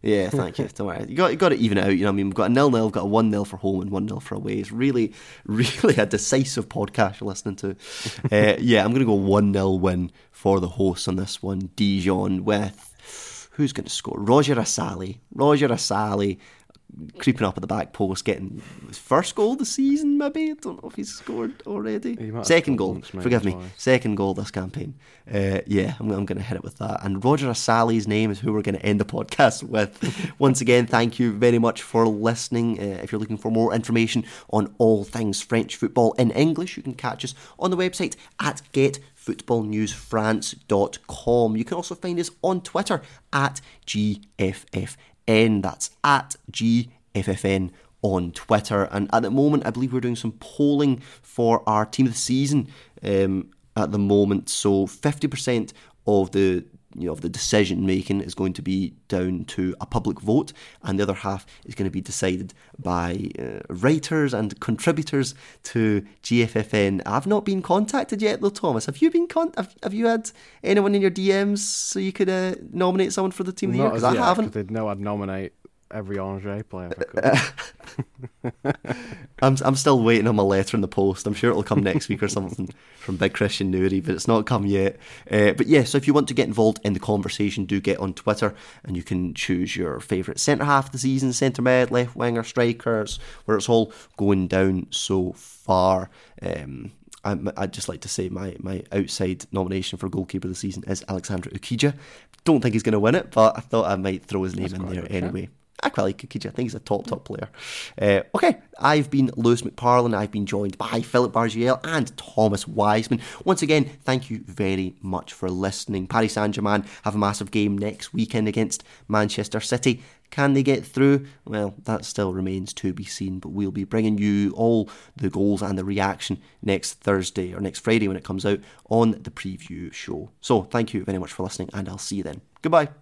Yeah, thank you. Don't worry. You got, you got to even it out. You know what I mean? We've got a nil nil, we've got a 1 0 for home and 1 0 for away. It's really, really a decisive podcast you're listening to. uh, yeah, I'm going to go 1 0 win for the hosts on this one. Dijon with. Who's going to score? Roger Assalé. Roger Assalé creeping up at the back post, getting his first goal of the season, maybe? I don't know if he's scored already. Second goal.
once,
Forgive me.
twice.
Second goal this campaign. Uh, yeah, I'm, I'm going to hit it with that. And Roger Assalé's name is who we're going to end the podcast with. Once again, thank you very much for listening. Uh, if you're looking for more information on all things French football in English, you can catch us on the website at getfootballnewsfrance.com. You can also find us on Twitter at GFFN. That's at GFFN on Twitter. And at the moment, I believe we're doing some polling for our team of the season um, at the moment. So 50% of the you know of the decision making is going to be down to a public vote, and the other half is going to be decided by uh, writers and contributors to GFFN. I've not been contacted yet, though. Thomas, have you been con- have, have you had anyone in your DMs so you could uh, nominate someone for the team of the year? Because I haven't.
they'd know I'd nominate every Angers player. I.
I'm I'm still waiting on my letter in the post. I'm sure it'll come next week or something from Big Christian Nuri, but it's not come yet. Uh, but yeah, so if you want to get involved in the conversation, do get on Twitter and you can choose your favourite centre half of the season, centre mid, left winger, strikers, where it's all going down so far. Um, I'm- I'd just like to say my, my outside nomination for goalkeeper of the season is Alexandre Oukidja. Don't think he's going to win it, but I thought I might throw his name
That's
in there anyway. I quite like Kikuchi. I think he's a top, top player. Uh, okay, I've been Lewis McParlin. I've been joined by Philip Bargiel and Thomas Wiseman. Once again, thank you very much for listening. Paris Saint Germain have a massive game next weekend against Manchester City. Can they get through? Well, that still remains to be seen, but we'll be bringing you all the goals and the reaction next Thursday or next Friday when it comes out on the preview show. So, thank you very much for listening, and I'll see you then. Goodbye.